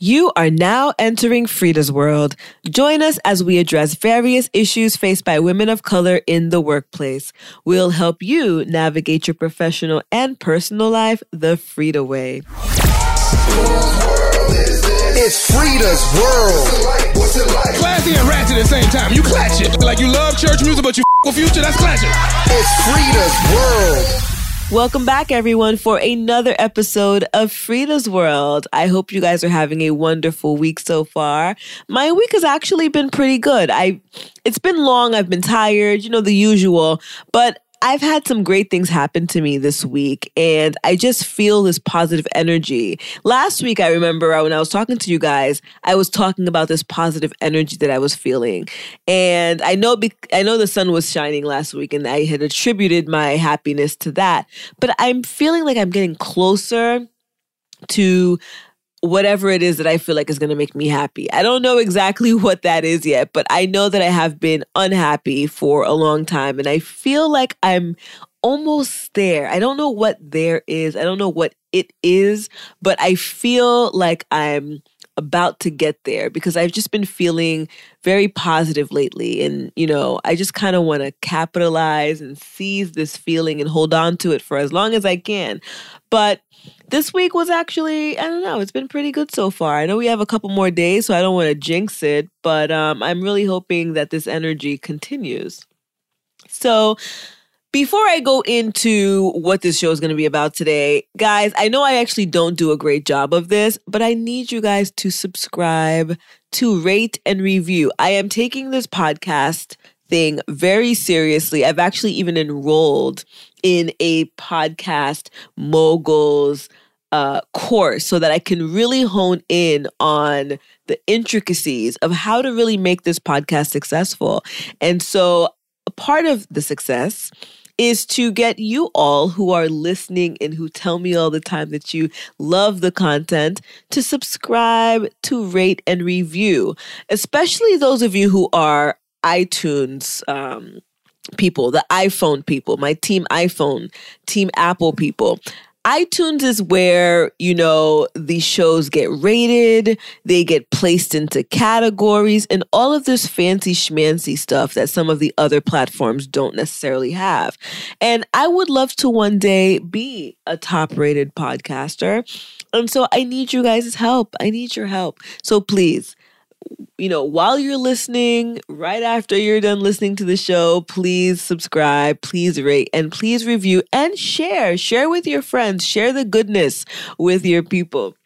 You are now entering FREEda's world. Join us as we address various issues faced by women of color in the workplace. We'll help you navigate your professional and personal life the FREEda way. It's FREEda's world. What's it like? Classy and ratchet at the same time. You clutch it. Like you love church music, but you f- with future, that's clashing. It's FREEda's world. Welcome back, everyone, for another episode of FREEda's World. I hope you guys are having a wonderful week so far. My week has actually been pretty good. I, it's been long. I've been tired, you know, the usual, but I've had some great things happen to me this week, and I just feel this positive energy. Last week, I remember uh, when I was talking to you guys, I was talking about this positive energy that I was feeling, and I know be- I know the sun was shining last week, and I had attributed my happiness to that. But I'm feeling like I'm getting closer to whatever it is that I feel like is going to make me happy. I don't know exactly what that is yet, but I know that I have been unhappy for a long time and I feel like I'm almost there. I don't know what there is. I don't know what it is, but I feel like I'm about to get there because I've just been feeling very positive lately. And, you know, I just kind of want to capitalize and seize this feeling and hold on to it for as long as I can. But this week was actually, I don't know, it's been pretty good so far. I know we have a couple more days, so I don't want to jinx it, but um, I'm really hoping that this energy continues. So, before I go into what this show is going to be about today, guys, I know I actually don't do a great job of this, but I need you guys to subscribe, to rate and review. I am taking this podcast thing very seriously. I've actually even enrolled in a podcast moguls uh, course so that I can really hone in on the intricacies of how to really make this podcast successful. And so, a part of the success is to get you all who are listening and who tell me all the time that you love the content to subscribe, to rate, and review, especially those of you who are iTunes um, people, the iPhone people, my team iPhone, team Apple people iTunes is where, you know, these shows get rated, they get placed into categories, and all of this fancy schmancy stuff that some of the other platforms don't necessarily have. And I would love to one day be a top rated podcaster. And so I need you guys' help. I need your help. So please, you know, while you're listening, right after you're done listening to the show, please subscribe, please rate, and please review and share. Share with your friends, share the goodness with your people.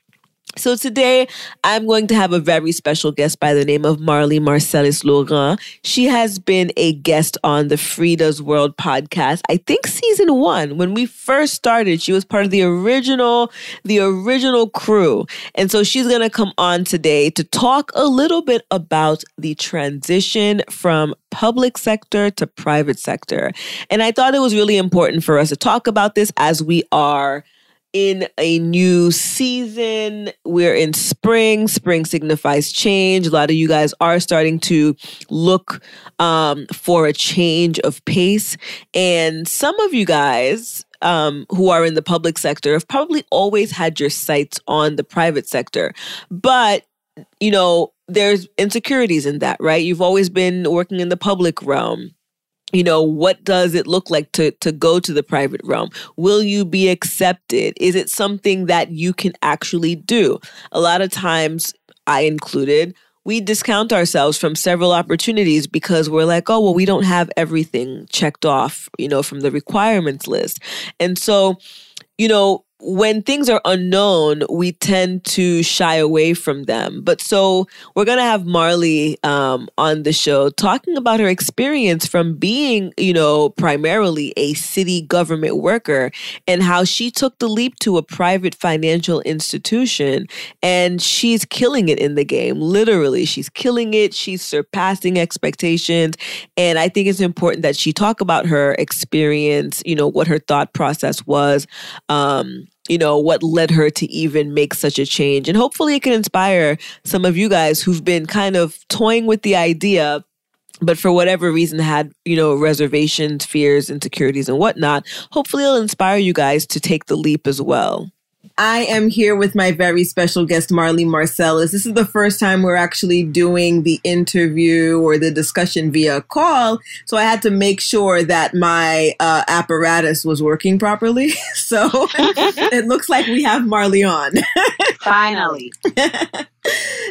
So today I'm going to have a very special guest by the name of Marly Marcellus Laurent. She has been a guest on the FREEda's World podcast. I think season 1 when we first started, she was part of the original the original crew. And so she's going to come on today to talk a little bit about the transition from public sector to private sector. And I thought it was really important for us to talk about this as we are in a new season. We're in spring. Spring signifies change. A lot of you guys are starting to look um, for a change of pace. And some of you guys, um, who are in the public sector have probably always had your sights on the private sector. But, you know, there's insecurities in that, right? You've always been working in the public realm you know what does it look like to to go to the private realm? Will you be accepted? Is it something that you can actually do? A lot of times i included we discount ourselves from several opportunities because we're like oh well we don't have everything checked off you know from the requirements list. And so you know when things are unknown, we tend to shy away from them. But so we're going to have Marly um, on the show talking about her experience from being, you know, primarily a city government worker and how she took the leap to a private financial institution. And she's killing it in the game. Literally, she's killing it. She's surpassing expectations. And I think it's important that she talk about her experience, you know, what her thought process was. Um, you know, what led her to even make such a change. And hopefully it can inspire some of you guys who've been kind of toying with the idea but for whatever reason had you know reservations fears insecurities and whatnot hopefully it'll inspire you guys to take the leap as well I am here with my very special guest, Marly Marcellus. This is the first time we're actually doing the interview or the discussion via call. So I had to make sure that my uh, apparatus was working properly. So it looks like we have Marly on. Finally.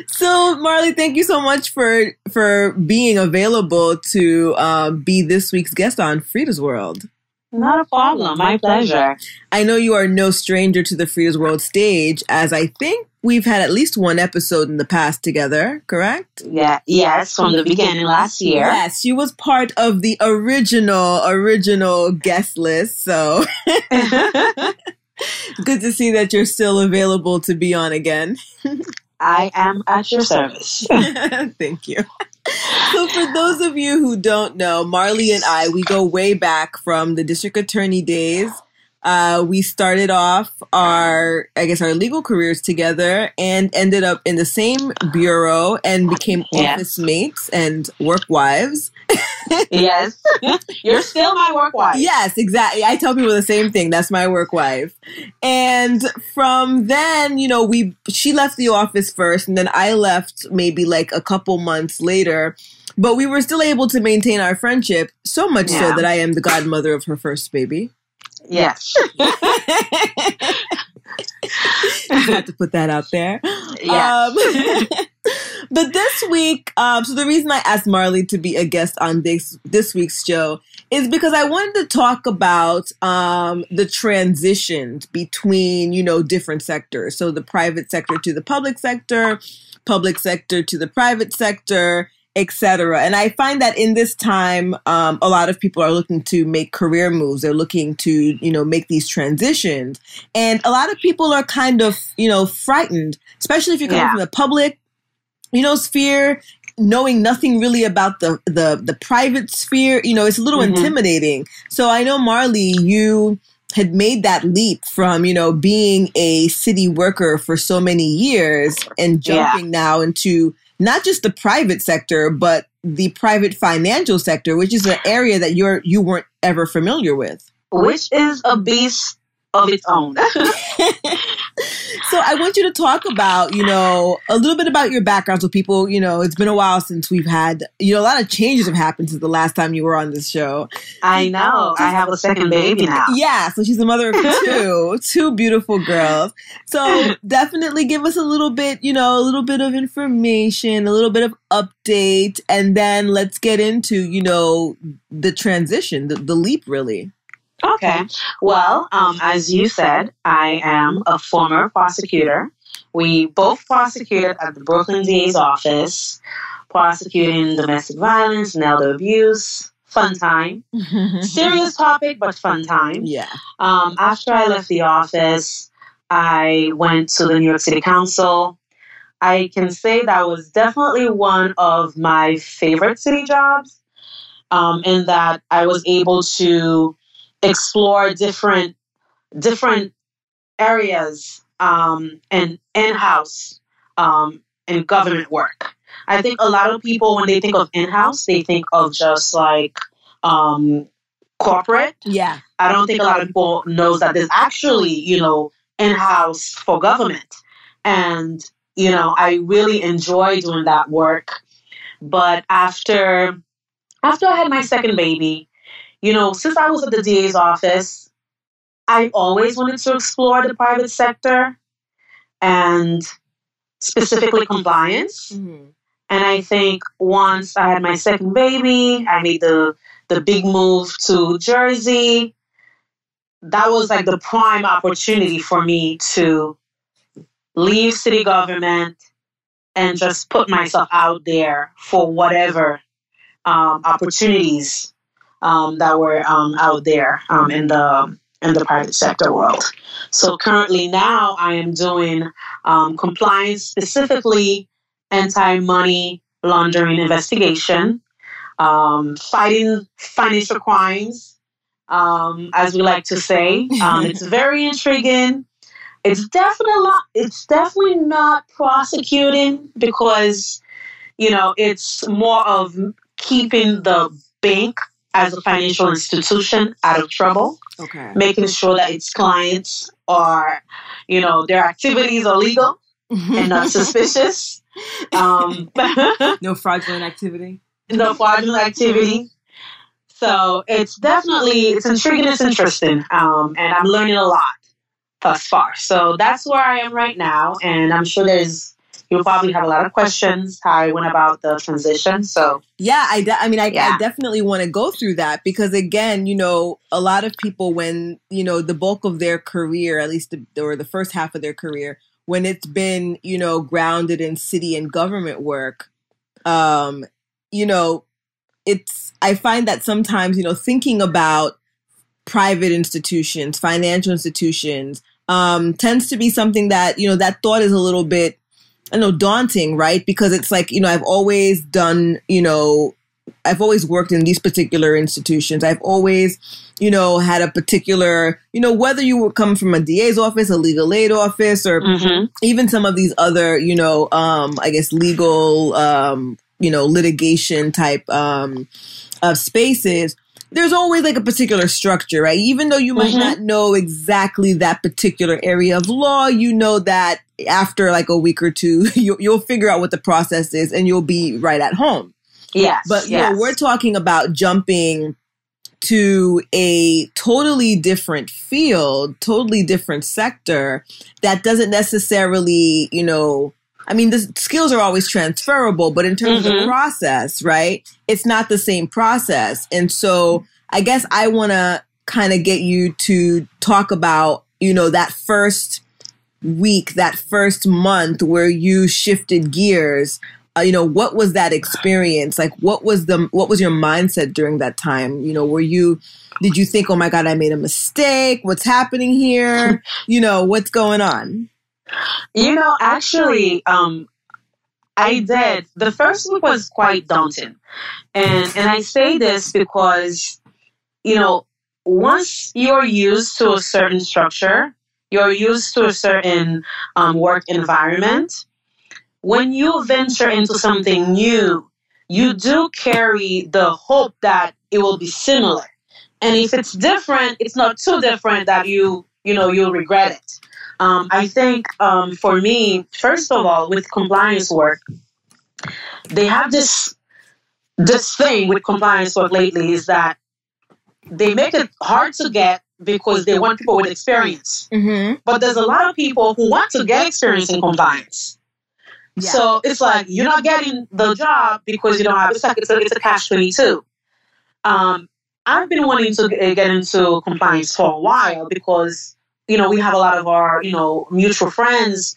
so Marly, thank you so much for for being available to uh, be this week's guest on FREEda's World. Not a problem. My pleasure. I know you are no stranger to the FREEda's World stage, as I think we've had at least one episode in the past together, correct? Yeah. Yes, from the beginning last year. Yes, she was part of the original, original guest list. So good to see that you're still available to be on again. I am at your service. Thank you. So, for those of you who don't know, Marly and I, we go way back from the district attorney days. Uh, we started off our, I guess, our legal careers together and ended up in the same bureau and became Yeah. office mates and work wives. yes. You're still my work wife. Yes, exactly. I tell people the same thing. That's my work wife. And from then, you know, we she left the office first and then I left maybe like a couple months later. But we were still able to maintain our friendship so much so that I am the godmother of her first baby. Yes. Just had to put that out there. Yes. Um, but this week, um, so the reason I asked Marly to be a guest on this this week's show is because I wanted to talk about um, the transitions between you know different sectors. So the private sector to the public sector, public sector to the private sector, etc. And I find that in this time, um, a lot of people are looking to make career moves. They're looking to you know make these transitions, and a lot of people are kind of you know frightened, especially if you're coming Yeah. from the public you know sphere knowing nothing really about the the the private sphere you know it's a little Mhm. intimidating so i know marly you had made that leap from you know being a city worker for so many years and Yeah. jumping now into not just the private sector but the private financial sector which is an area that you're you weren't ever familiar with. Which is a beast of its oh. own. so I want you to talk about, you know, a little bit about your background so people, you know, it's been a while since we've had, you know, a lot of changes have happened since the last time you were on this show. I know. I have a second baby now. Yeah, so she's the mother of two, two beautiful girls. So definitely give us a little bit, you know, a little bit of information, a little bit of update, and then let's get into, you know, the transition, the, the leap really. Okay. Well, um, as you said, I am a former prosecutor. We both prosecuted at the Brooklyn DA's office, prosecuting domestic violence and elder abuse. Fun time. Serious topic, but fun time. yeah. Um, after I left the office, I went to the New York City Council. I can say that was definitely one of my favorite city jobs, um, in that I was able to explore different different areas um, and in-house um, and government work. I think a lot of people, when they think of in-house, they think of just like um, corporate. Yeah. I don't think a lot of people knows that there's actually, you know, in-house for government. And, you know, I really enjoy doing that work. But after after I had my second baby, you know, since I was at the DA's office, I always wanted to explore the private sector and specifically compliance. Mm-hmm. And I think once I had my second baby, I made the the big move to Jersey. That was like the prime opportunity for me to leave city government and just put myself out there for whatever um, opportunities um, that were um, out there um, in the in the private sector world. So currently now I am doing um, compliance specifically anti-money laundering investigation, um, fighting financial crimes, um, as we like to say. Um, it's very intriguing. It's definitely not, it's definitely not prosecuting because you know it's more of keeping the bank as a financial institution out of trouble, Okay. making sure that its clients are, you know, their activities are legal and not suspicious. Um, no fraudulent activity. no fraudulent activity. So it's definitely it's intriguing, it's interesting, um, and I'm learning a lot thus far. So that's where I am right now, and I'm sure there's you'll probably have a lot of questions how I went about the transition. So Yeah, I, de- I mean, I, I definitely want to go through that because, again, you know, a lot of people, when, you know, the bulk of their career, at least the, or the first half of their career, when it's been, you know, grounded in city and government work, um, you know, it's, I find that sometimes, you know, thinking about private institutions, financial institutions, um, tends to be something that, you know, that thought is a little bit, I know, daunting, right? Because it's like, you know, I've always done, you know, I've always worked in these particular institutions. I've always, you know, had a particular, you know, whether you were coming from a DA's office, a legal aid office, or mhm. even some of these other, you know, um, I guess legal, um, you know, litigation type um, of spaces. There's always like a particular structure, right? Even though you might Mhm. not know exactly that particular area of law, you know that after like a week or two, you, you'll figure out what the process is, and you'll be right at home. yes, But you know, we're talking about jumping to a totally different field, totally different sector that doesn't necessarily, you know, I mean, the skills are always transferable, but in terms of Mhm. the process, right? It's not the same process. And so I guess I want to kind of get you to talk about, you know, that first week, that first month where you shifted gears uh, you know what was that experience like what was the what was your mindset during that time you know were you did you think oh my god i made a mistake what's happening here you know what's going on You know, actually, um, I did. The first week was quite daunting, and and I say this because, you know, once you're used to a certain structure, you're used to a certain um, work environment. When you venture into something new, you do carry the hope that it will be similar, and if it's different, it's not too different that you you know you'll regret it. Um, I think um, for me, first of all, with compliance work, they have this this thing with compliance work lately is that they make it hard to get because they want people with experience. mm-hmm. But there's a lot of people who want to get experience in compliance. Yeah. So it's like you're not getting the job because you don't have. It's like it's a, it's a catch twenty two. Um, I've been wanting to get into compliance for a while because you know we have a lot of our you know mutual friends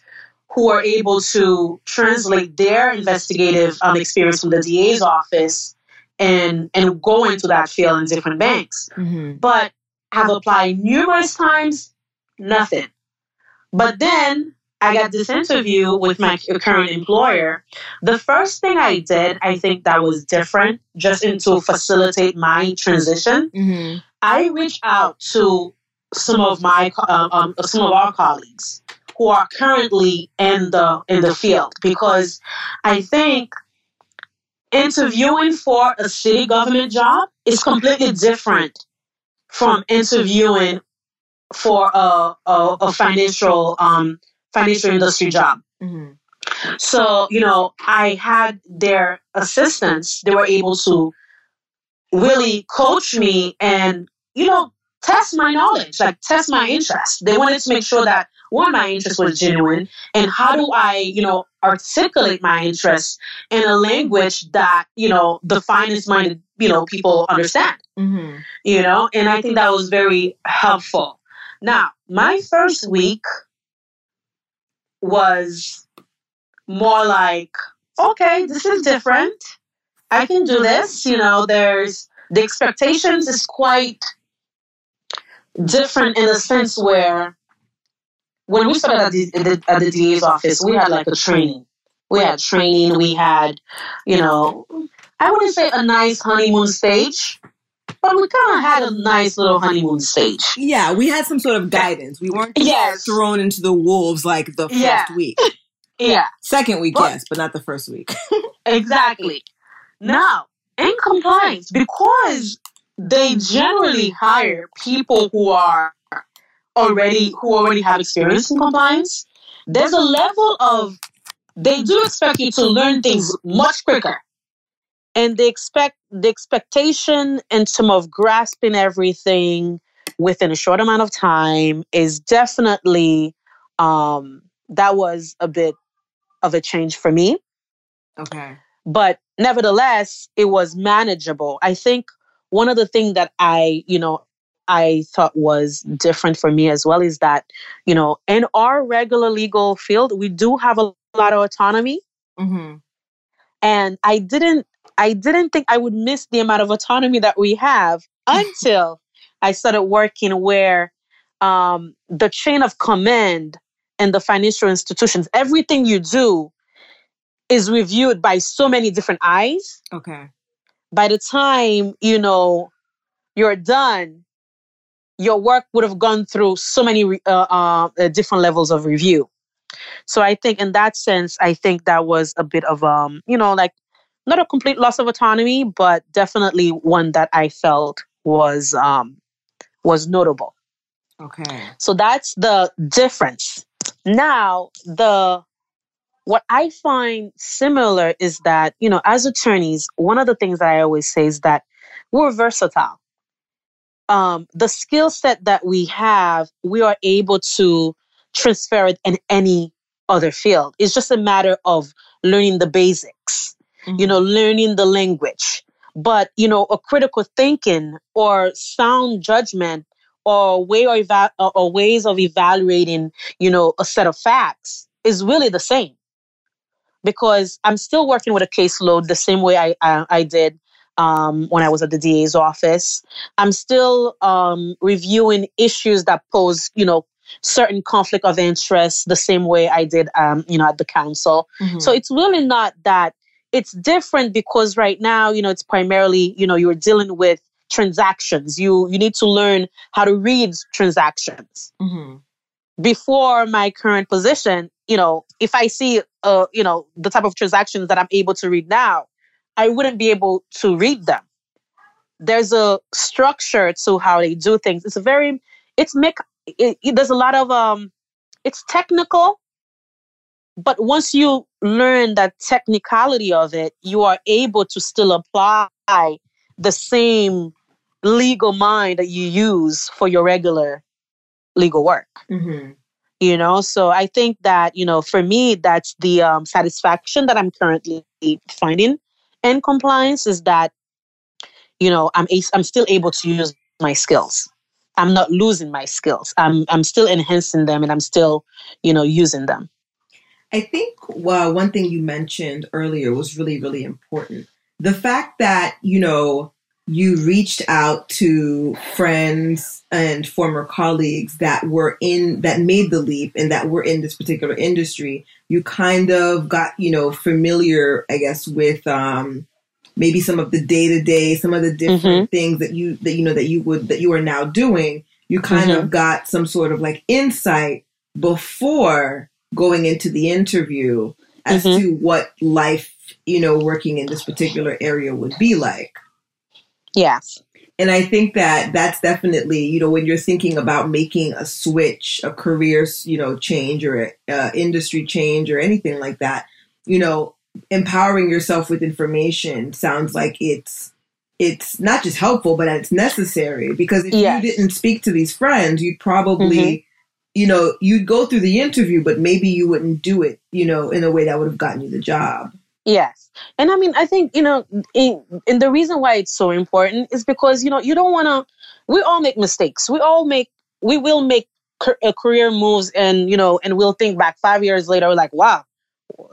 who are able to translate their investigative um, experience from the DA's office and and go into that field in different banks Mm-hmm. but have applied numerous times, nothing. But then I got this interview with my current employer. The first thing I did, I think that was different, just in to facilitate my transition. Mm-hmm. I reached out to some of my um, um, some of our colleagues who are currently in the in the field because I think interviewing for a city government job is completely different from interviewing for a, a, a financial um, financial industry job. Mm-hmm. So, you know, I had their assistance; they were able to really coach me and, you know, test my knowledge, like test my interest. They wanted to make sure that one, my interest was genuine, and how do I, you know, articulate my interest in a language that, you know, the finest minded, you know, people understand Mm-hmm. you know, and I think that was very helpful. Now, my first week was more like, okay, this is different. I can do this. You know, there's the expectations is quite different in the sense where when we started at the, at the, at the DA's office, we had like a training. We had training. We had, you know, I wouldn't say a nice honeymoon stage, but we kind of had a nice little honeymoon stage. yeah we had some sort of guidance we weren't Yes. thrown into the wolves like the first Yeah. week Yeah, second week Well- yes but not the first week exactly. Now, in compliance, because they generally hire people who are already who already have experience in compliance. There's a level of they do expect you to learn things much quicker. And they expect the expectation in terms of grasping everything within a short amount of time is definitely um that was a bit of a change for me. Okay. But nevertheless, it was manageable. I think one of the things that I, you know, I thought was different for me as well is that, you know, in our regular legal field, we do have a lot of autonomy. Mm-hmm. And I didn't I didn't think I would miss the amount of autonomy that we have until I started working where um, the chain of command in the financial institutions, everything you do is reviewed by so many different eyes. Okay. By the time, you know, you're done, your work would have gone through so many uh, uh, uh, different levels of review. So I think in that sense, I think that was a bit of um, you know, like not a complete loss of autonomy, but definitely one that I felt was um was notable. Okay. So that's the difference. Now, the what I find similar is that, you know, as attorneys, one of the things that I always say is that we're versatile. Um, the skill set that we have, we are able to transfer it in any other field. It's just a matter of learning the basics, you know, learning the language. But, you know, a critical thinking or sound judgment or way or, eva- or ways of evaluating, you know, a set of facts is really the same because I'm still working with a caseload the same way I I, I did um, when I was at the DA's office. I'm still um, reviewing issues that pose, you know, certain conflict of interest the same way I did, um, you know, at the council. Mhm. So it's really not that it's different because right now, you know, it's primarily, you know, you're dealing with transactions. You you need to learn how to read transactions Mhm. before my current position, you know, if I see, uh, you know, the type of transactions that I'm able to read now, I wouldn't be able to read them. There's a structure to how they do things. It's a very, it's make, it, it- there's a lot of, um, it's technical, but once you learn that technicality of it, you are able to still apply the same legal mind that you use for your regular legal work Mhm. You know? So i think that you know for me that's the um, satisfaction that i'm currently finding in compliance is that you know i'm a- i'm still able to use my skills. I'm not losing my skills. I'm i'm still enhancing them and i'm still you know using them. I think well, one thing you mentioned earlier was really, really important. The fact that, you know, you reached out to friends and former colleagues that were in, that made the leap and that were in this particular industry. You kind of got, you know, familiar, I guess, with, um, maybe some of the day to day, some of the different things that you, that, you know, that you would, that you are now doing. You kind of got some sort of like insight before going into the interview as Mhm. to what life, you know, working in this particular area would be like. Yes And I think that that's definitely, you know, when you're thinking about making a switch, a career, you know, change or a uh, industry change or anything like that, you know, empowering yourself with information sounds like it's it's not just helpful, but it's necessary because if Yes. you didn't speak to these friends, you'd probably, you know, you'd go through the interview, but maybe you wouldn't do it, you know, in a way that would have gotten you the job. Yes. And I mean, I think, you know, in, and the reason why it's so important is because, you know, you don't want to, we all make mistakes. We all make, we will make ca- uh, career moves and, you know, and we'll think back five years later, like, wow,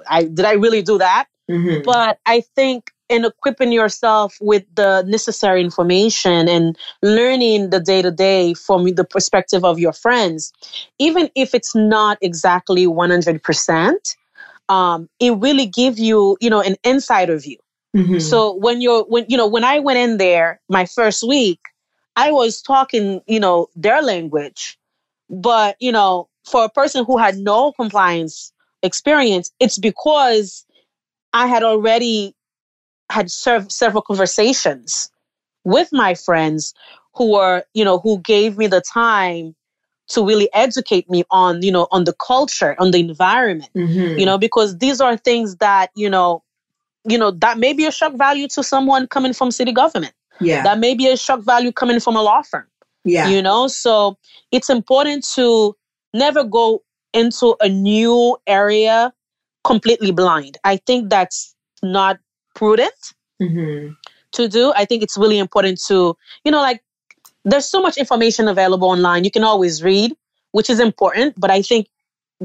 I, did I really do that? Mm-hmm. But I think in equipping yourself with the necessary information and learning the day to day from the perspective of your friends, even if it's not exactly 100%, um, it really give you, you know, an insider view. Mm-hmm. So when you're, when, you know, when I went in there my first week, I was talking, you know, their language. But, you know, for a person who had no compliance experience, it's because I had already had served several conversations with my friends who were, you know, who gave me the time to really educate me on, you know, on the culture, on the environment, Mhm. you know, because these are things that, you know, you know, that may be a shock value to someone coming from city government. yeah, That may be a shock value coming from a law firm yeah, you know so it's important to never go into a new area completely blind i think that's not prudent Mhm. to do i think it's really important to you know like there's so much information available online you can always read which is important but i think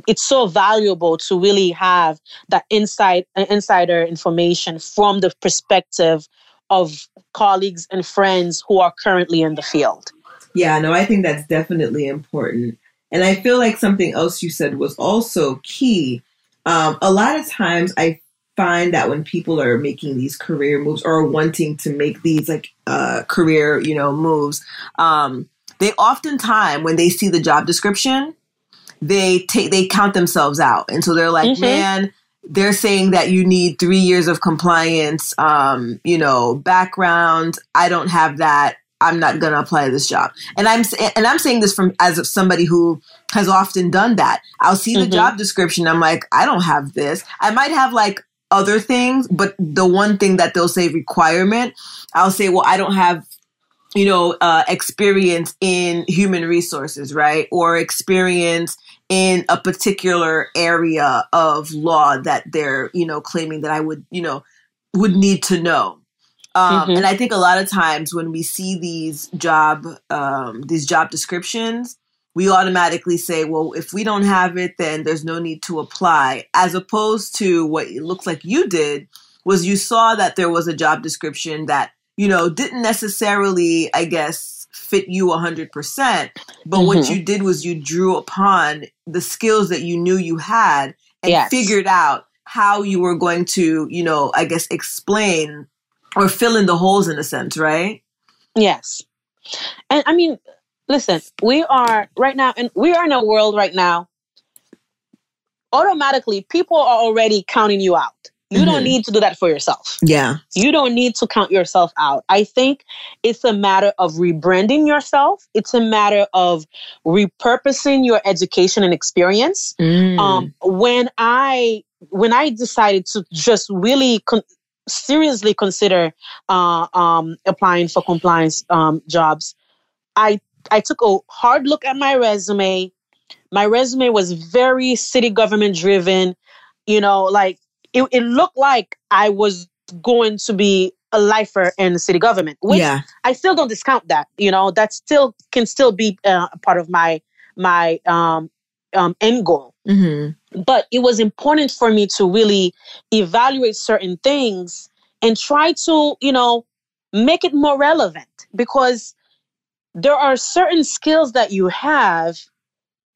it's so valuable to really have that inside uh, insider information from the perspective of colleagues and friends who are currently in the field Yeah, no, I think that's definitely important. And I feel like something else you said was also key. Um, a lot of times I find that when people are making these career moves or wanting to make these like uh, career, you know, moves, um, they oftentimes when they see the job description, they take they count themselves out, and so they're like, Mhm. man, they're saying that you need three years of compliance, um, you know, background. I don't have that. I'm not going to apply to this job. And I'm and I'm saying this from as of somebody who has often done that. I'll see the Mhm. job description. I'm like, I don't have this. I might have like other things, but the one thing that they'll say requirement, I'll say, well, I don't have you know uh, experience in human resources, right, or experience in a particular area of law that they're you know claiming that I would you know would need to know. Um, Mhm. And I think a lot of times when we see these job um, these job descriptions, we automatically say, well, if we don't have it, then there's no need to apply. As opposed to what it looks like you did was you saw that there was a job description that you know didn't necessarily, I guess, fit you 100%. But what Mhm. you did was you drew upon the skills that you knew you had and Yes. figured out how you were going to, you know, I guess explain or fill in the holes in a sense, right? Yes. And I mean, listen, we are right now, and we are in a world right now, automatically, people are already counting you out. You don't Mhm. need to do that for yourself. Yeah. You don't need to count yourself out. I think it's a matter of rebranding yourself, it's a matter of repurposing your education and experience. Mm. um when i when i decided to just really con- seriously consider uh um applying for compliance um jobs i i took a hard look at my resume my resume was very city government driven you know like it, it looked like i was going to be a lifer in the city government which yeah. I still don't discount that. You know, that still can still be uh, a part of my my um, um, end goal. hmm But it was important for me to really evaluate certain things and try to, you know, make it more relevant because there are certain skills that you have.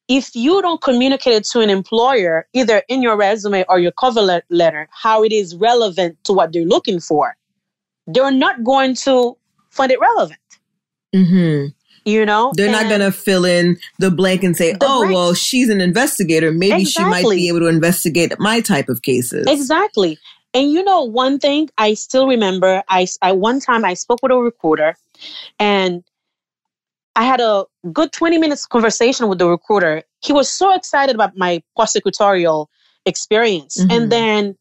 If you don't communicate it to an employer, either in your resume or your cover letter, how it is relevant to what they're looking for, they're not going to find it relevant. hmm You know, They're not going to fill in the blank and say, oh, blanks. well, she's an investigator. Maybe she might be able to investigate my type of cases. Exactly. And you know, one thing I still remember, I, I one time I spoke with a recruiter and I had a good 20 minutes conversation with the recruiter. He was so excited about my prosecutorial experience. Mhm. And then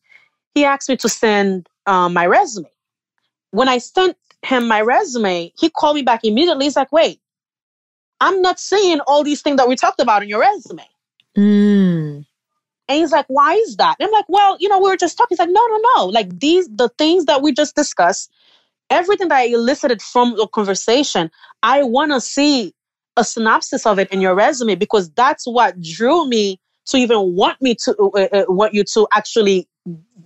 he asked me to send um, my resume. When I sent him my resume, he called me back immediately. He's like, wait, I'm not seeing all these things that we talked about in your resume. Mm. And he's like, why is that? And I'm like, well, you know, we were just talking. He's like, no, no, no. Like these, the things that we just discussed, everything that I elicited from the conversation, I want to see a synopsis of it in your resume because that's what drew me to even want me to uh, uh, want you to actually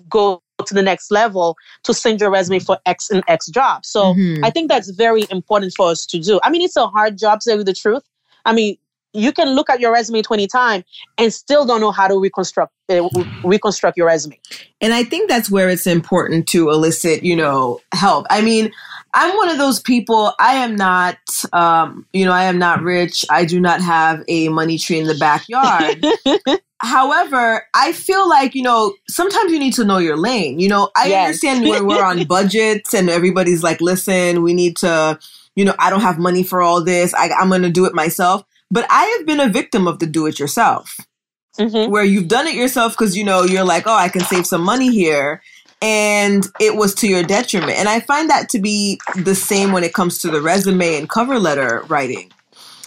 go to the next level to send your resume for X and X job. So Mhm. I think that's very important for us to do. I mean, it's a hard job to tell you the truth. I mean, you can look at your resume 20 times and still don't know how to reconstruct uh, reconstruct your resume. And I think that's where it's important to elicit, you know, help. I mean, I'm one of those people. I am not, um, you know, I am not rich. I do not have a money tree in the backyard. however, I feel like, you know, sometimes you need to know your lane. You know, I Yes. understand when we're on budgets and everybody's like, listen, we need to, you know, I don't have money for all this. I, I'm going to do it myself. But I have been a victim of the do it yourself Mhm. where you've done it yourself because, you know, you're like, oh, I can save some money here. And it was to your detriment. And I find that to be the same when it comes to the resume and cover letter writing.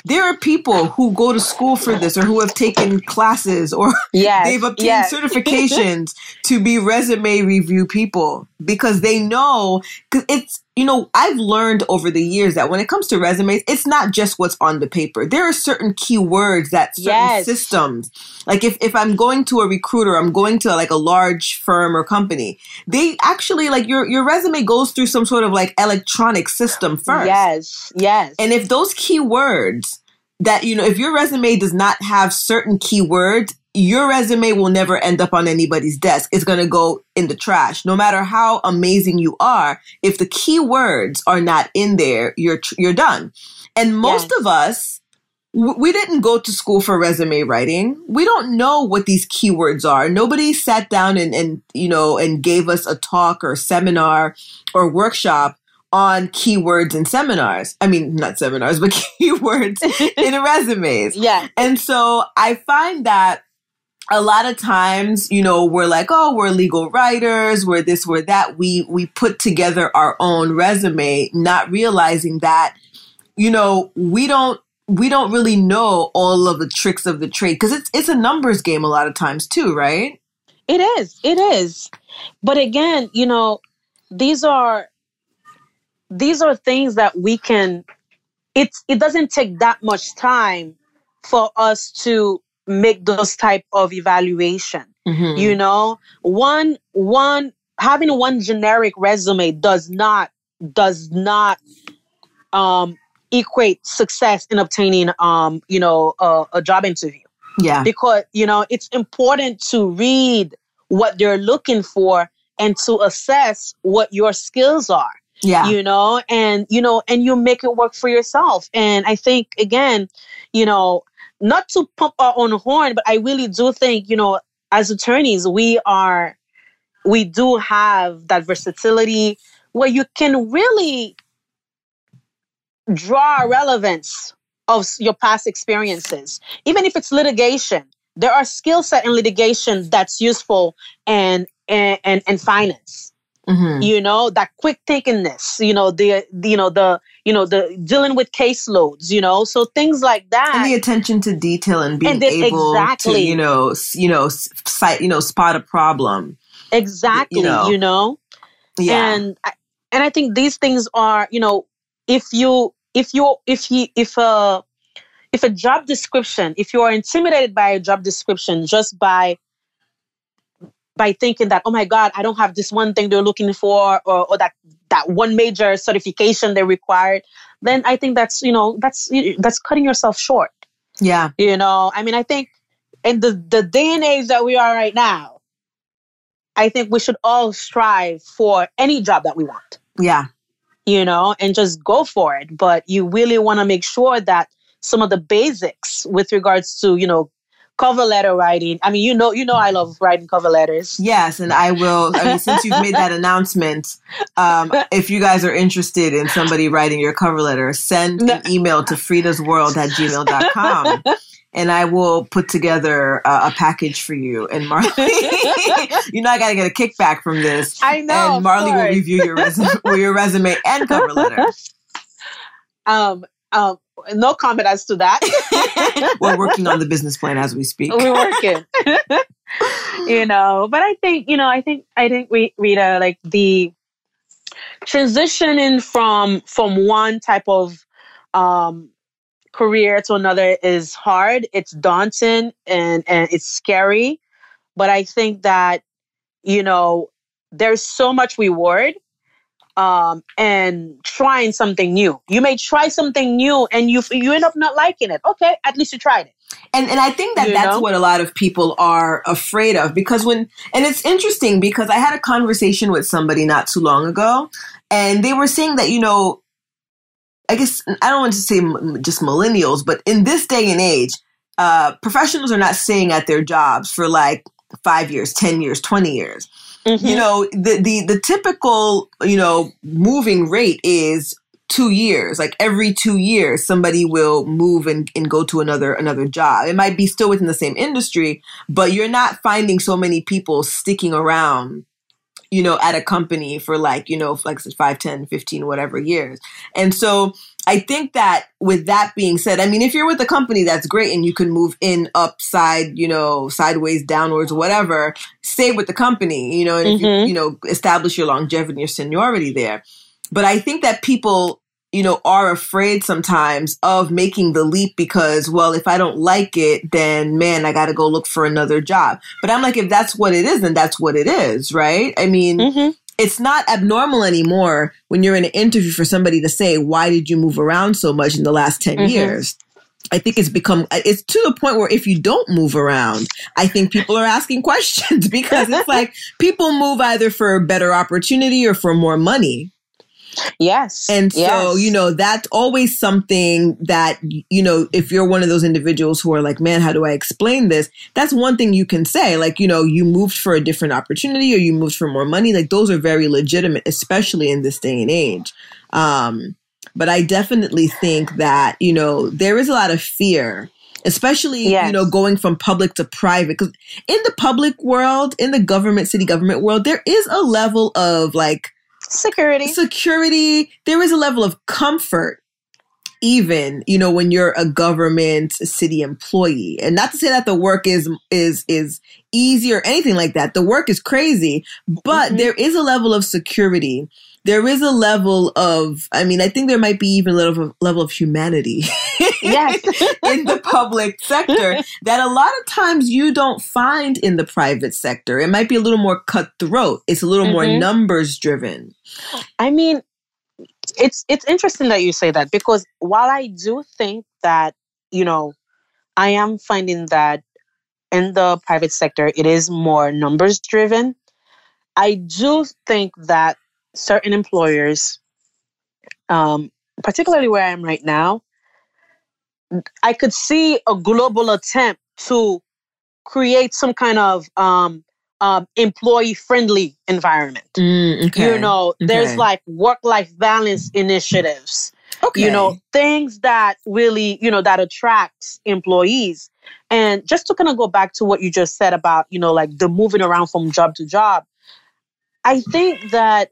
There are people who go to school for this or who have taken classes or Yes. they've obtained yes. certifications to be resume review people because they know because it's you know i've learned over the years that when it comes to resumes it's not just what's on the paper there are certain keywords that certain Yes. systems like if, if i'm going to a recruiter i'm going to like a large firm or company they actually like your your resume goes through some sort of like electronic system first Yes. Yes. and if those keywords that, you know, if your resume does not have certain keywords, your resume will never end up on anybody's desk. It's going to go in the trash. No matter how amazing you are, if the keywords are not in there, you're, you're done. And most Yes. of us, we didn't go to school for resume writing. We don't know what these keywords are. Nobody sat down and, and, you know, and gave us a talk or seminar or workshop on keywords and seminars. I mean, not seminars, but keywords in resumes. yeah. And so I find that a lot of times, you know, we're like, oh, we're legal writers, we're this, we're that. We we put together our own resume, not realizing that, you know, we don't we don't really know all of the tricks of the trade because it's it's a numbers game a lot of times too, right? It is. It is. But again, you know, these are these are things that we can it's it doesn't take that much time for us to make those type of evaluation. Mm-hmm. You know, one one having one generic resume does not does not um equate success in obtaining um you know a, a job interview yeah. because you know it's important to read what they're looking for and to assess what your skills are Yeah. you know and you know and you make it work for yourself and i think again you know not to pump our own horn but i really do think you know as attorneys we are we do have that versatility where you can really draw relevance of your past experiences. Even if it's litigation there are skill set in litigation that's useful and and and, and finance Mhm. you know that quick thinkingness you know the, the you know the you know the dealing with caseloads you know? So things like that and the attention to detail and being And the- able to you know you know sight you know spot a problem. Exactly know. you know? Yeah. And I- and i think these things are you know if you if you if you if a if a job description if you are intimidated by a job description just by by thinking that oh my god i don't have this one thing they're looking for or, or that that one major certification they required then i think that's you know that's that's cutting yourself short. Yeah. You know i mean i think in the the day and age that we are right now i think we should all strive for any job that we want. Yeah. You know and just go for it but you really want to make sure that some of the basics with regards to you know cover letter writing i mean you know you know i love writing cover letters yes and i will i mean since you've made that announcement um, if you guys are interested in somebody writing your cover letter send an email to FREEda's World at gmail.com and I will put together uh, a package for you. And Marly, you know, I got to get a kickback from this. i know and Marly will review your resume, your resume and cover letter. um um no comment as to that. We're working on the business plan as we speak. we're working. You know but i think you know i think i think we rita like the transitioning from from one type of um career to another is hard. It's daunting and and it's scary. But i think that you know there's so much reward um and trying something new you may try something new and you you end up not liking it okay at least you tried it And and I think that You that's know? what a lot of people are afraid of because when and it's interesting because I had a conversation with somebody not too long ago and they were saying that you know I guess I don't want to say m- just millennials but in this day and age uh, professionals are not staying at their jobs for like five years, 10 years, 20 years. Mm-hmm. You know, the, the, the typical, you know, moving rate is two years. Like every two years, somebody will move and, and go to another, another job. It might be still within the same industry, but you're not finding so many people sticking around you know, at a company for like, you know, like 5, 10, 15, whatever years. And so I think that with that being said, I mean, if you're with a company, that's great and you can move in, upside, you know, sideways, downwards, whatever, stay with the company, you know, and if you, you know, establish your longevity and your seniority there. But I think that people, you know, are afraid sometimes of making the leap because, well, if I don't like it, then man, I got to go look for another job. But I'm like, if that's what it is, then that's what it is, right? I mean, Mhm. It's not abnormal anymore when you're in an interview for somebody to say, why did you move around so much in the last 10 Mhm. years? I think it's become, it's to the point where if you don't move around, I think people are asking questions because it's like people move either for a better opportunity or for more money. Yes. And so, Yes. you know, that's always something that, you know, if you're one of those individuals who are like, man, how do I explain this? That's one thing you can say. Like, you know, you moved for a different opportunity or you moved for more money. Like, those are very legitimate, especially in this day and age. Um, but I definitely think that, you know, there is a lot of fear. Especially, Yes. you know, going from public to private. Because in the public world, in the government, city government world, there is a level of like Security. security there is a level of comfort even you know when you're a government city employee and not to say that the work is is is easy or anything like that the work is crazy but Mhm. there is a level of security there is a level of i mean i think there might be even a level of, level of humanity Yes. in the public sector that a lot of times you don't find in the private sector it might be a little more cutthroat it's a little more Mhm. numbers driven I mean, it's it's interesting that you say that because while I do think that you know, I am finding that in the private sector it is more numbers driven. I do think that certain employers, um, particularly where I am right now, I could see a global attempt to create some kind of um, um, employee friendly environment. Mm, okay. You know, there's Okay. like work life balance initiatives, okay. you know, things that really, you know, that attracts employees. And just to kind of go back to what you just said about, you know, like the moving around from job to job, I think that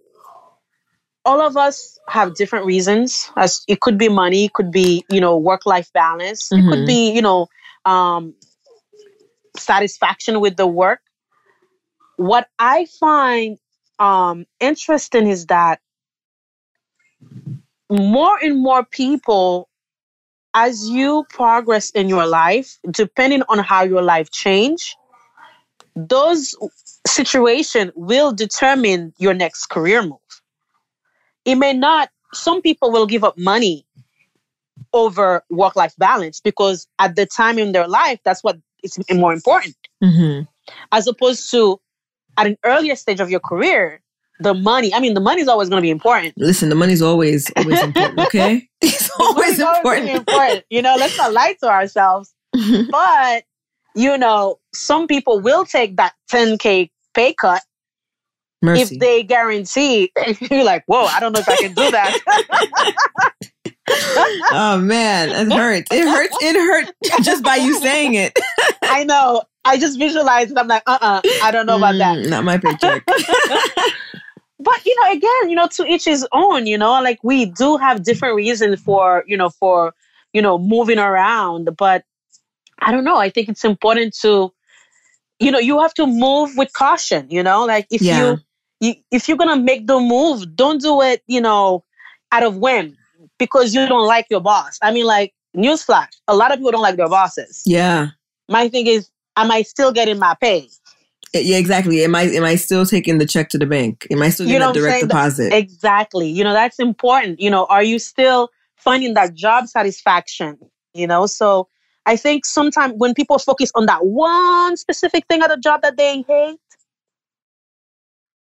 all of us have different reasons. As it could be money, it could be, you know, work life balance, it could Mhm. be, you know, um, satisfaction with the work. What I find um, interesting is that more and more people, as you progress in your life, depending on how your life change, those situation will determine your next career move. It may not. Some people will give up money over work-life balance because at the time in their life, that's what is more important Mhm. as opposed to at an earlier stage of your career, the money. I mean, the money is always going to be important. Listen, the money's always always important. Okay, it's always always important. be important. You know, let's not lie to ourselves. But you know, some people will take that 10k pay cut Mercy. if they guarantee. You're like, whoa, I don't know if I can do that. oh man, it hurts. It hurts. It hurt just by you saying it. I know. I just visualize it. I'm like, uh, uh I don't know about that. Mm, Not my paycheck. but you know again you know to each his own you know like we do have different reasons for you know for you know moving around but i don't know i think it's important to you know you have to move with caution you know like if Yeah. you, you if you're gonna make the move don't do it you know out of whim because you don't like your boss i mean like newsflash a lot of people don't like their bosses yeah. my thing is am i still getting my pay Yeah, exactly. Am I am I still taking the check to the bank? Am I still You getting know a direct deposit? Exactly. You know, that's important. You know, are you still finding that job satisfaction? You know, so I think sometimes when people focus on that one specific thing at a job that they hate,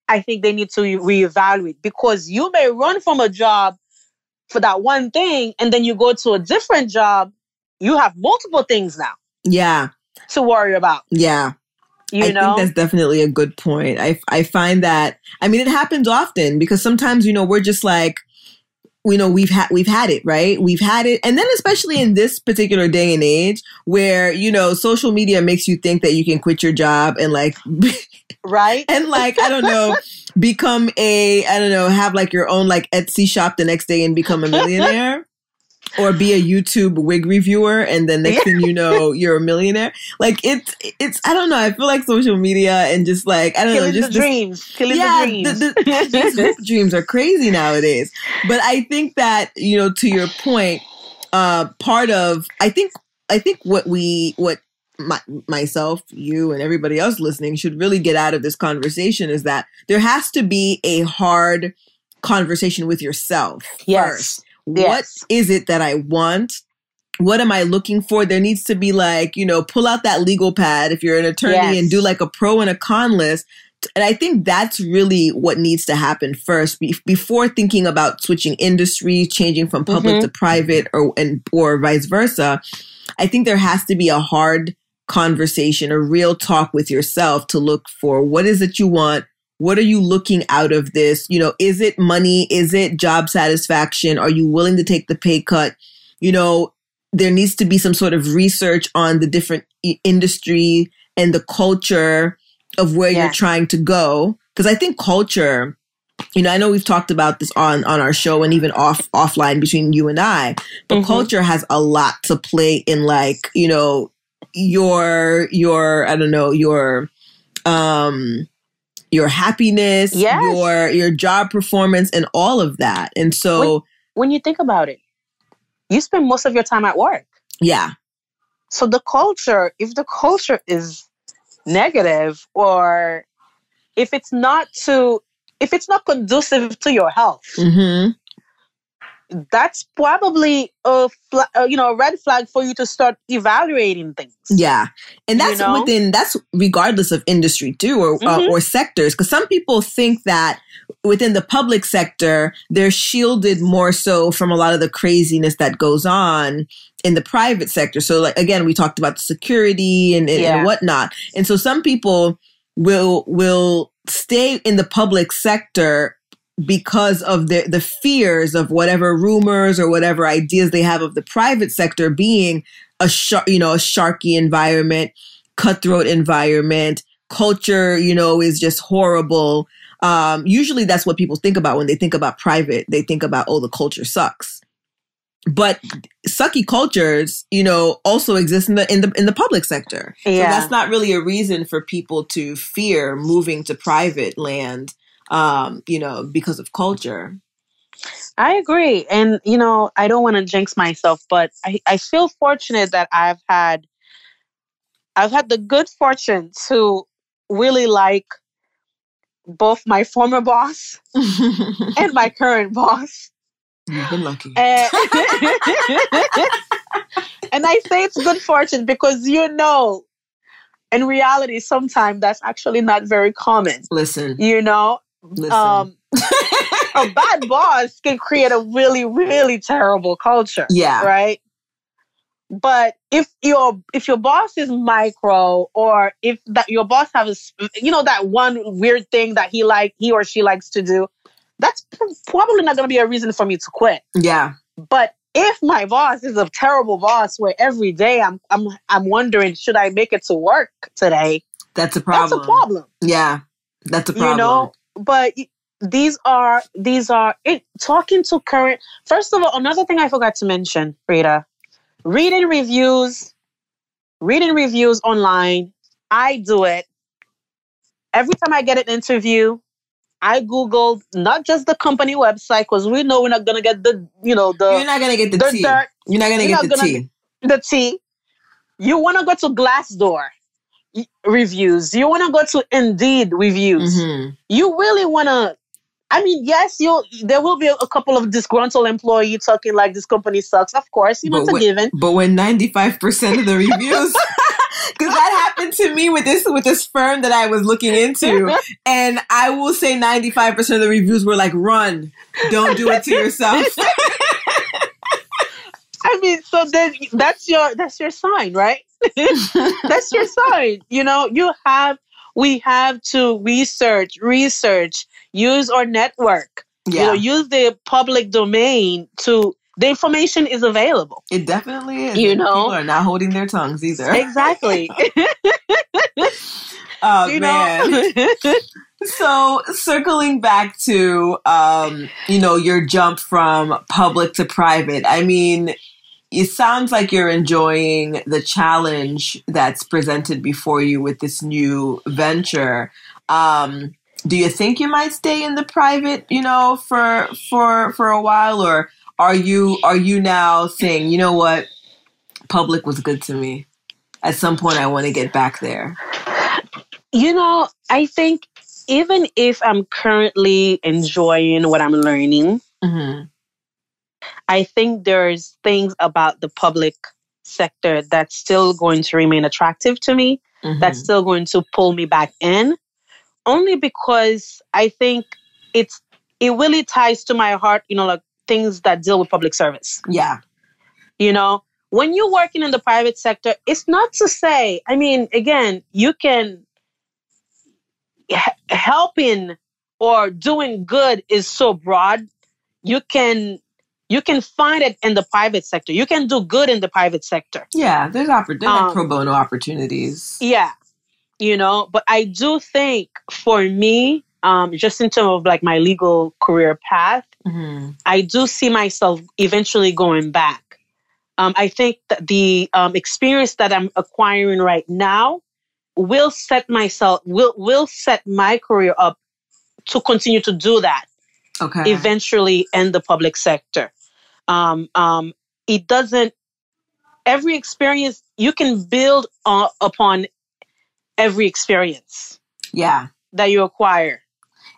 I think they need to reevaluate because you may run from a job for that one thing and then you go to a different job, you have multiple things now. Yeah. to worry about. Yeah. You I know, think that's definitely a good point. I I find that I mean it happens often because sometimes you know we're just like you know we've had we've had it right? We've had it. And then especially in this particular day and age where you know social media makes you think that you can quit your job and like right? and like I don't know become a I don't know have like your own like Etsy shop the next day and become a millionaire or be a YouTube wig reviewer and then next thing you know you're a millionaire like it's it's I don't know I feel like social media and just like I don't Killing know just the this- dreams, killing yeah, the dreams. the- the- dreams are crazy nowadays. But I think that you know, to your point, uh, part of I think I think what we what my, myself, you, and everybody else listening should really get out of this conversation is that there has to be a hard conversation with yourself Yes. first. Yes. What is it that I want? What am I looking for? There needs to be like, you know, pull out that legal pad if you're an attorney Yes. and do like a pro and a con list. And I think that's really what needs to happen first be- before thinking about switching industry, changing from public Mhm. to private or and or vice versa. I think there has to be a hard conversation, a real talk with yourself to look for what is it you want? What are you looking out of this? You know, is it money? Is it job satisfaction? Are you willing to take the pay cut? You know, there needs to be some sort of research on the different i- industry and the culture of where you're trying to go. Because I think culture, you know, I know we've talked about this on on our show and even off offline between you and I, but Mhm. culture has a lot to play in like, you know, your your I don't know, your um your happiness, Yes. your your job performance and all of that. And so when you think about it, you spend most of your time at work. yeah. So the culture, if the culture is negative or if it's not to if it's not conducive to your health, Mhm. That's probably a fla- uh, you know a red flag for you to start evaluating things. Yeah, and You that's know? within that's regardless of industry too, or uh, Mhm. or sectors. Because some people think that within the public sector they're shielded more so from a lot of the craziness that goes on in the private sector. So, like again, we talked about the security and, and, Yeah. and whatnot, and so some people will will stay in the public sector because of the the fears of whatever rumors or whatever ideas they have of the private sector being a shark, you know, a sharky environment, cutthroat environment, culture, you know, is just horrible. Um, usually that's what people think about when they think about private. They think about, oh, the culture sucks. But sucky cultures, you know, also exist in the in the in the public sector. So Yeah. that's not really a reason for people to fear moving to private land, um, you know, because of culture. I agree. And, you know, I don't want to jinx myself, but I, I feel fortunate that I've had I've had the good fortune to really like both my former boss and my current boss. You've been lucky. And, and I say it's good fortune because you know, in reality, sometimes that's actually not very common. Listen, You know, listen. um, a bad boss can create a really, really terrible culture. yeah. Right. But if your if your boss is micro, or if that your boss has you know that one weird thing that he like he or she likes to do, that's probably not going to be a reason for me to quit. Yeah. But if my boss is a terrible boss, where every day I'm I'm I'm wondering should I make it to work today? That's a problem. That's a problem. Yeah. That's a problem. you know but these are these are it talking to current first of all another thing i forgot to mention rita reading reviews reading reviews online i do it every time i get an interview i google not just the company website because we know we're not gonna get the you know the You're not gonna get the, the tea. dirt You're not gonna You're get not the gonna tea. the tea. You want to go to Glassdoor reviews. You want to go to Indeed reviews. Mhm. You really want to. I mean, yes, you. There will be a couple of disgruntled employee talking like this company sucks. Of course, you know it's a given. But when 95% of the reviews because that happened to me with this with this firm that I was looking into, and I will say 95% of the reviews were like, "Run, don't do it to yourself." I mean, so then that's your that's your sign, right? that's your sign. You know, you have we have to research, research, use our network. You know, Yeah, use the public domain to the information is available. it definitely is. You know? people are not holding their tongues either. Exactly. Oh you man. So circling back to um, you know, your jump from public to private. I mean, it sounds like you're enjoying the challenge that's presented before you with this new venture. Um, do you think you might stay in the private, you know, for for for a while or are you are you now saying, you know what, public was good to me. At some point I want to get back there. You know, I think even if I'm currently enjoying what I'm learning, Mhm. I think there's things about the public sector that's still going to remain attractive to me, Mhm. that's still going to pull me back in, only because I think it's it really ties to my heart, you know, like things that deal with public service. yeah. You know, when you're working in the private sector, it's not to say, I mean, again, you can h- helping or doing good is so broad. You can you can find it in the private sector. You can do good in the private sector. Yeah, there's oppor- there's like Um, pro bono opportunities. Yeah. You know, but I do think for me, um, just in terms of like my legal career path, Mhm. I do see myself eventually going back. Um, I think that the um, experience that I'm acquiring right now will set myself will will set my career up to continue to do that Okay. eventually in the public sector. Um, um, it doesn't. Every experience you can build uh, upon every experience yeah. that you acquire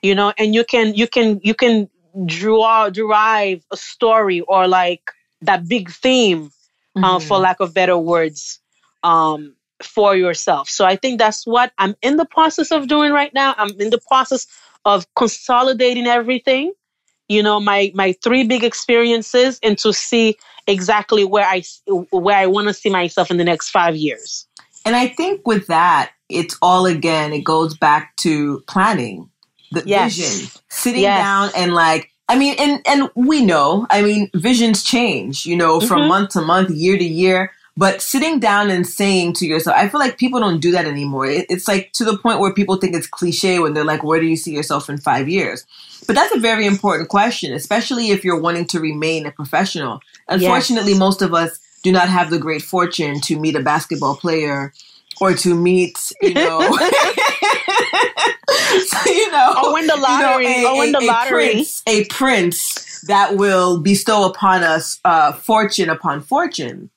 you know and you can you can you can draw derive a story or like that big theme uh, Mhm. for lack of better words um for yourself so i think that's what i'm in the process of doing right now i'm in the process of consolidating everything you know my my three big experiences and to see exactly where i where i want to see myself in the next five years And I think with that, it's all again, it goes back to planning the Yes. vision, sitting Yes. down and like, I mean, and, and we know, I mean, visions change, you know, from Mhm. month to month, year to year. But sitting down and saying to yourself, I feel like people don't do that anymore. It, it's like to the point where people think it's cliche when they're like, where do you see yourself in five years? But that's a very important question, especially if you're wanting to remain a professional. Unfortunately, most of us do not have the great fortune to meet a basketball player or to meet, you know, so, you know, Or win the you know, lottery, or win the lottery. prince, a prince that will bestow upon us uh, fortune upon fortune.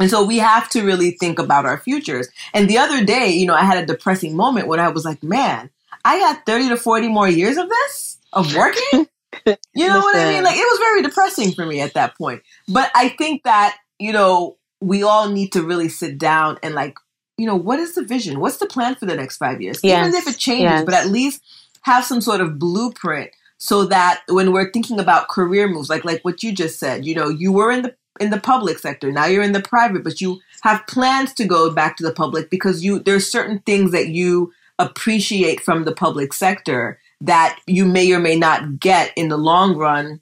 And so we have to really think about our futures. And the other day, you know, I had a depressing moment when I was like, man, I got 30 to 40 more years of this, of working. You know what I mean? Like it was very depressing for me at that point. But I think that, you know, we all need to really sit down and like, you know, what is the vision? What's the plan for the next five years? Even if it changes, yes. but at least have some sort of blueprint so that when we're thinking about career moves, like like what you just said, you know, you were in the in the public sector, now you're in the private, but you have plans to go back to the public because you there's certain things that you appreciate from the public sector that you may or may not get in the long run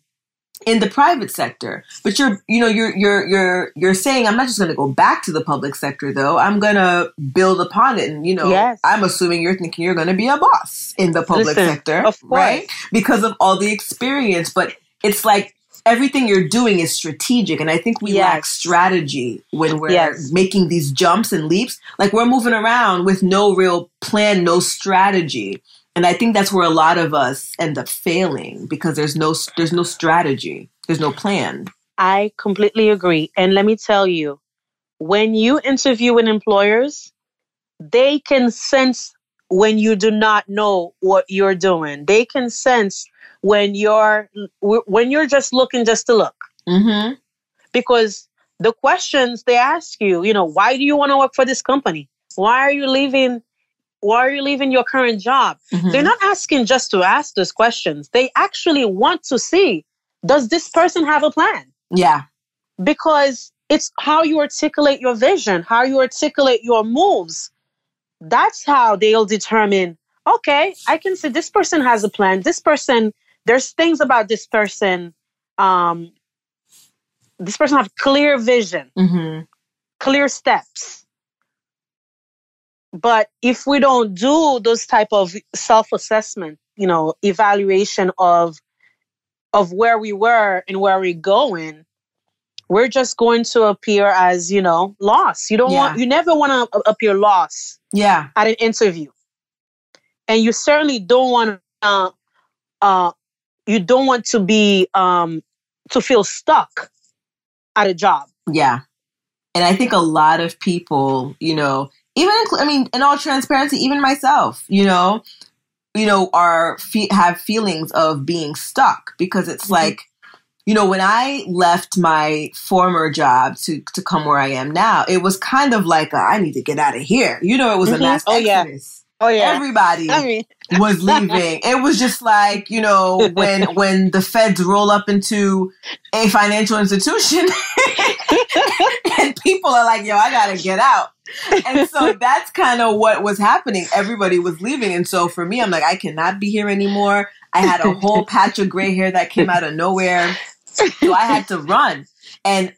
in the private sector. But you're you know you're you're you're you're saying i'm not just going to go back to the public sector though. I'm going to build upon it. And you know Yes. i'm assuming you're thinking you're going to be a boss in the public Listen, sector of course. right? Because of all the experience. But it's like everything you're doing is strategic and i think we lack strategy when we're Yes. making these jumps and leaps like we're moving around with no real plan no strategy and i think that's where a lot of us end up failing because there's no there's no strategy there's no plan I completely agree. And let me tell you, when you interview with employers, they can sense when you do not know what you're doing. They can sense when you're when you're just looking just to look. mm-hmm Because the questions they ask you, you know, why do you want to work for this company? Why are you leaving why are you leaving your current job? Mm-hmm. They're not asking just to ask those questions. They actually want to see does this person have a plan? yeah because it's how you articulate your vision, how you articulate your moves. That's how they'll determine, okay, I can see this person has a plan. This person, there's things about this person. Um, this person have clear vision, Mm-hmm. clear steps. But if we don't do those type of self-assessment, you know, evaluation of of where we were and where we're going, we're just going to appear as you know lost. You don't Yeah. want, you never want to appear lost Yeah. at an interview, and you certainly don't want uh, uh, you don't want to be um, to feel stuck at a job. Yeah. And I think a lot of people, you know, even I mean, in all transparency, even myself, you know, you know, are fe- have feelings of being stuck because it's Mhm. like, you know, when I left my former job to to come where I am now, it was kind of like a, I need to get out of here. You know, it was Mhm. a mass Oh, yeah. Exodus. yeah. Everybody I mean, was leaving. it was just like, you know, when when the feds roll up into a financial institution and people are like, yo, I gotta get out. And so that's kind of what was happening. Everybody was leaving. And so for me, I'm like, I cannot be here anymore. I had a whole patch of gray hair that came out of nowhere. So I had to run. And,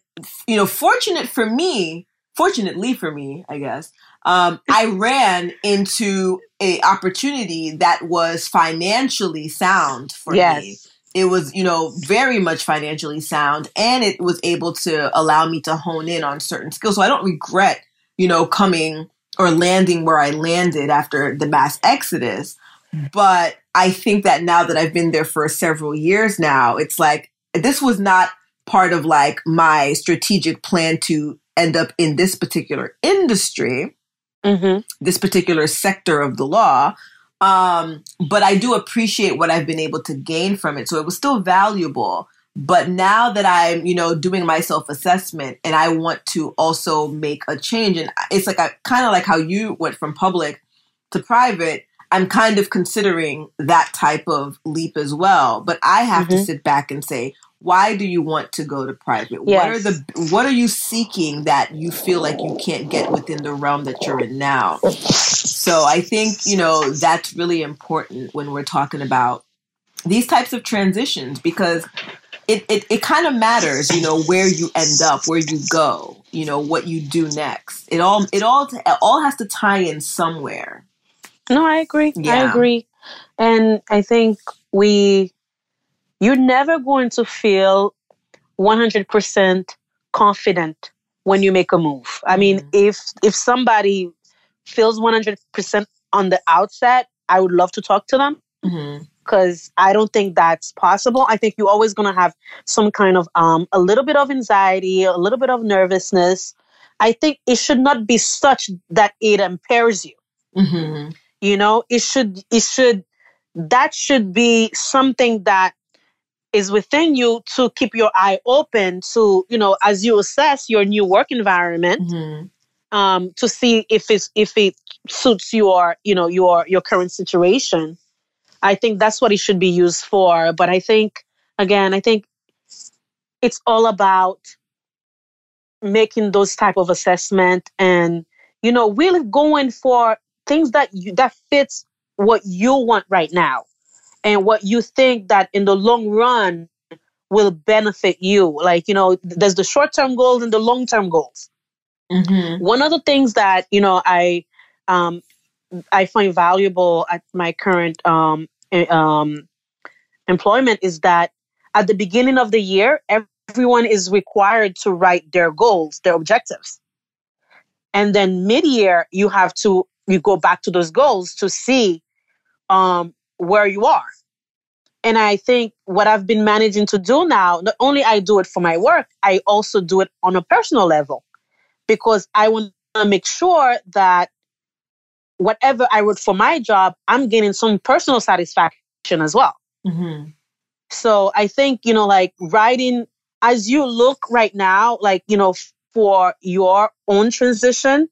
you know, fortunate for me, fortunately for me, I guess, um, I ran into a opportunity that was financially sound for me. It was, you know, very much financially sound and it was able to allow me to hone in on certain skills. So I don't regret, you know, coming or landing where I landed after the mass exodus. But I think that now that I've been there for several years now, it's like this was not part of like my strategic plan to end up in this particular industry hmm this particular sector of the law. Um, but I do appreciate what I've been able to gain from it. So it was still valuable. But now that I'm, you know, doing my self assessment and I want to also make a change, and it's like I kind of like how you went from public to private. I'm kind of considering that type of leap as well. But I have to Mhm. sit back and say, why do you want to go to private? What are the what are you seeking that you feel like you can't get within the realm that you're in now? So I think, you know, that's really important when we're talking about these types of transitions because it, it, it kind of matters, you know, where you end up, where you go, you know, what you do next. It all it all it all has to tie in somewhere. No, I agree. I agree. And I think we, you're never going to feel 100% confident when you make a move. I mean, Mhm. if if somebody feels 100% on the outset, I would love to talk to them Mm-hmm. because I don't think that's possible. I think you're always going to have some kind of um a little bit of anxiety, a little bit of nervousness. I think it should not be such that it impairs you Mm-hmm. you know it should it should that should be something that is within you to keep your eye open to you know as you assess your new work environment Mm-hmm. um to see if it's if it suits your you know your your current situation i think that's what it should be used for but i think again i think it's all about making those type of assessment and you know really going for things that you that fits what you want right now and what you think that in the long run will benefit you. Like you know there's the short-term goals and the long-term goals. Mm-hmm. one of the things that you know i um i find valuable at my current um eh, um employment is that at the beginning of the year everyone is required to write their goals their objectives. And then mid-year you have to you go back to those goals to see um where you are. And i think what i've been managing to do now not only i do it for my work i also do it on a personal level. Because i want to make sure that whatever i wrote for my job i'm getting some personal satisfaction as well. Mm-hmm. so I think, you know, like writing as you look right now, like, you know, for your own transition,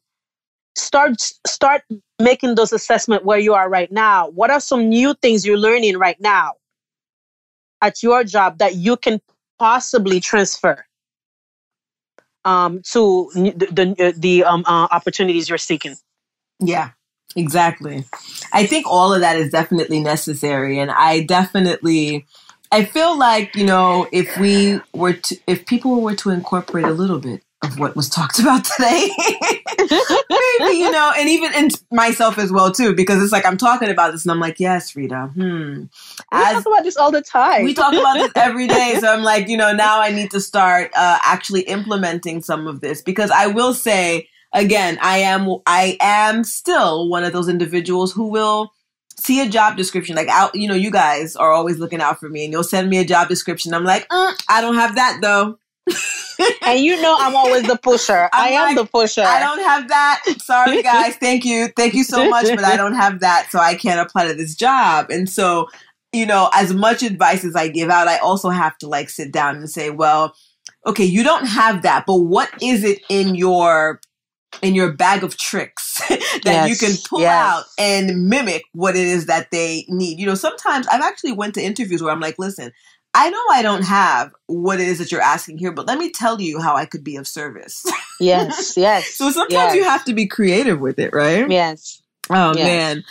start start making those assessment where you are right now. What are some new things you're learning right now at your job that you can possibly transfer um, to the the, the um, uh, opportunities you're seeking. Yeah, exactly. I think all of that is definitely necessary, and I definitely. I feel like you know if we were to if people were to incorporate a little bit of what was talked about today. Maybe, you know, and even in myself as well too, because it's like I'm talking about this and I'm like, yes, Rita. Hmm. we talk about this all the time. we talk about this every day, so I'm like, you know, now I need to start uh, actually implementing some of this because I will say again, I am I am still one of those individuals who will see a job description like out you know you guys are always looking out for me and you'll send me a job description i'm like mm, i don't have that though and you know I'm always the pusher. I'm I am like, the pusher. I don't have that. Sorry, guys. Thank you. Thank you so much, but I don't have that. So I can't apply to this job. And so, you know, as much advice as I give out, I also have to like sit down and say, well, okay, you don't have that, but what is it in your in your bag of tricks that you can pull yes. out and mimic what it is that they need. You know, sometimes I've actually went to interviews where I'm like, listen, I know I don't have what it is that you're asking here, but let me tell you how I could be of service. Yes, yes. So sometimes yes. you have to be creative with it, right? Yes. Oh Yes. man.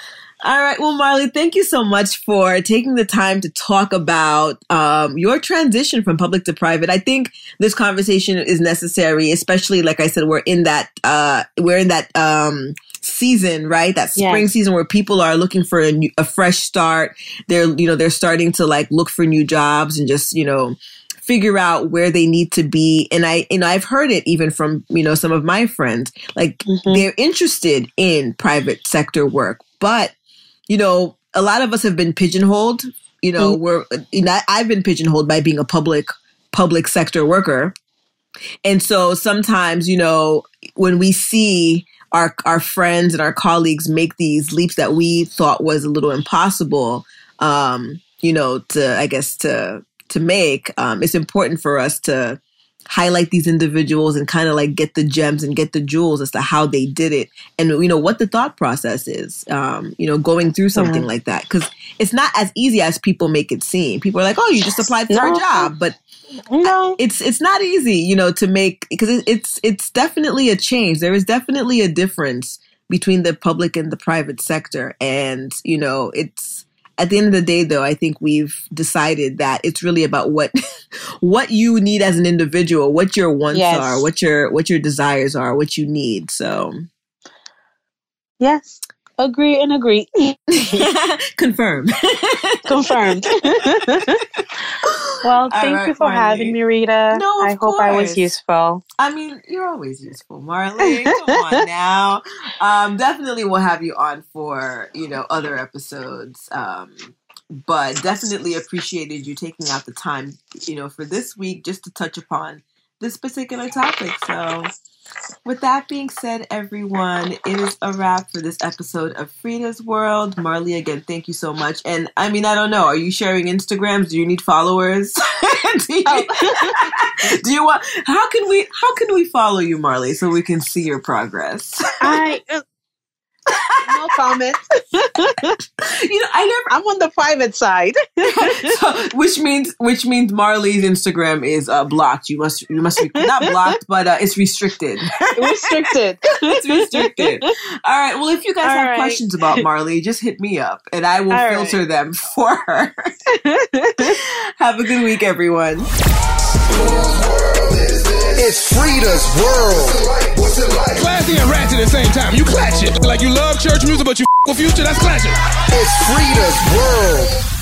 All right. Well, Marly, thank you so much for taking the time to talk about um, your transition from public to private. I think this conversation is necessary, especially like I said, we're in that uh, we're in that um, season, right? That spring Yes. season where people are looking for a, new, a fresh start. They're you know they're starting to like look for new jobs and just you know figure out where they need to be. And I you know I've heard it even from you know some of my friends like Mhm. they're interested in private sector work, but you know, a lot of us have been pigeonholed. You know, Mm. we're you know, I've been pigeonholed by being a public public sector worker, and so sometimes you know when we see our our friends and our colleagues make these leaps that we thought was a little impossible, um, you know, to I guess to to make, um, it's important for us to highlight these individuals and kind of like get the gems and get the jewels as to how they did it and you know what the thought process is um you know going through something Yeah. like that because it's not as easy as people make it seem people are like oh you just applied for a job but No. it's it's not easy you know to make because it, it's it's definitely a change there is definitely a difference between the public and the private sector and you know it's at the end of the day though i think we've decided that it's really about what what you need as an individual what your wants Yes. are what your what your desires are what you need so Yes. Agree and agree. confirm Confirmed. well, thank right, you for Marly. having me, Rita. No, of I hope I was useful. I mean, you're always useful, Marly. Come on now. Um, definitely we'll have you on for, you know, other episodes. Um, but definitely appreciated you taking out the time, you know, for this week just to touch upon this particular topic. So with that being said, everyone, it is a wrap for this episode of FREEda's World. Marly, again, thank you so much. And I mean, I don't know, are you sharing Instagrams? Do you need followers? do, you, do you want? How can we? How can we follow you, Marly, so we can see your progress? I uh, no comment. you know, I never. I'm on the private side. So, which means which means Marly's Instagram is uh, blocked. You must you must be not blocked, but uh, it's restricted. Restricted. it's restricted. All right. Well, if you guys All have right. questions about Marly, just hit me up and I will All right. filter them for her. have a good week, everyone. It's FREEda's world. What's it like? Classy and ratchet at the same time. You clatch it. Like you love church music, but you f- with future, that's clashing. It's FREEda's world.